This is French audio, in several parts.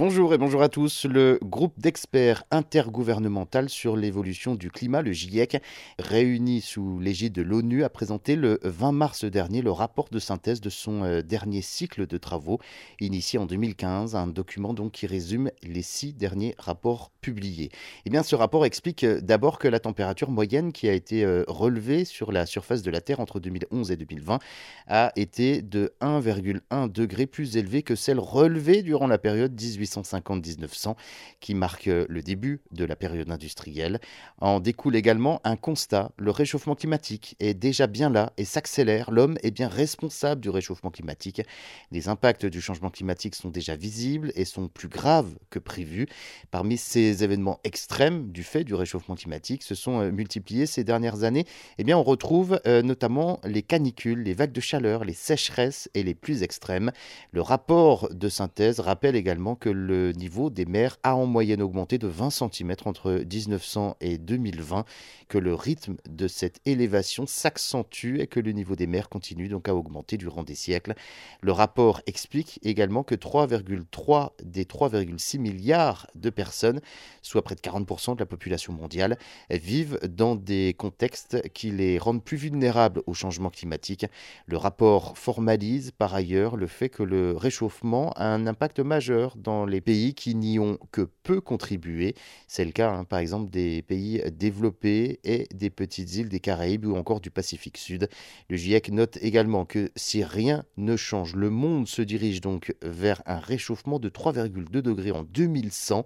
Bonjour et bonjour à tous. Le groupe d'experts intergouvernemental sur l'évolution du climat, le GIEC, réuni sous l'égide de l'ONU, a présenté le 20 mars dernier le rapport de synthèse de son euh, dernier cycle de travaux, initié en 2015, un document donc qui résume les six derniers rapports publiés. Eh bien, ce rapport explique euh, d'abord que la température moyenne qui a été euh, relevée sur la surface de la Terre entre 2011 et 2020 a été de 1,1 degré plus élevée que celle relevée durant la période 18 1850-1900, qui marque euh, le début de la période industrielle. En découle également un constat, le réchauffement climatique est déjà bien là et s'accélère. L'homme est bien responsable du réchauffement climatique. Les impacts du changement climatique sont déjà visibles et sont plus graves que prévu. Parmi ces événements extrêmes du fait du réchauffement climatique se sont euh, multipliés ces dernières années. Eh bien, on retrouve euh, notamment les canicules, les vagues de chaleur, les sécheresses et les plus extrêmes. Le rapport de synthèse rappelle également que le niveau des mers a en moyenne augmenté de 20 cm entre 1900 et 2020, que le rythme de cette élévation s'accentue et que le niveau des mers continue donc à augmenter durant des siècles. Le rapport explique également que 3,3 des 3,6 milliards de personnes, soit près de 40% de la population mondiale, vivent dans des contextes qui les rendent plus vulnérables au changement climatique. Le rapport formalise par ailleurs le fait que le réchauffement a un impact majeur dans les pays qui n'y ont que peu contribué. C'est le cas, hein, par exemple, des pays développés et des petites îles des Caraïbes ou encore du Pacifique Sud. Le GIEC note également que si rien ne change, le monde se dirige donc vers un réchauffement de 3,2 degrés en 2100.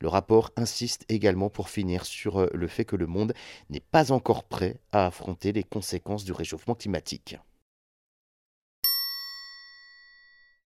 Le rapport insiste également pour finir sur euh, le fait que le monde n'est pas encore prêt à affronter les conséquences du réchauffement climatique.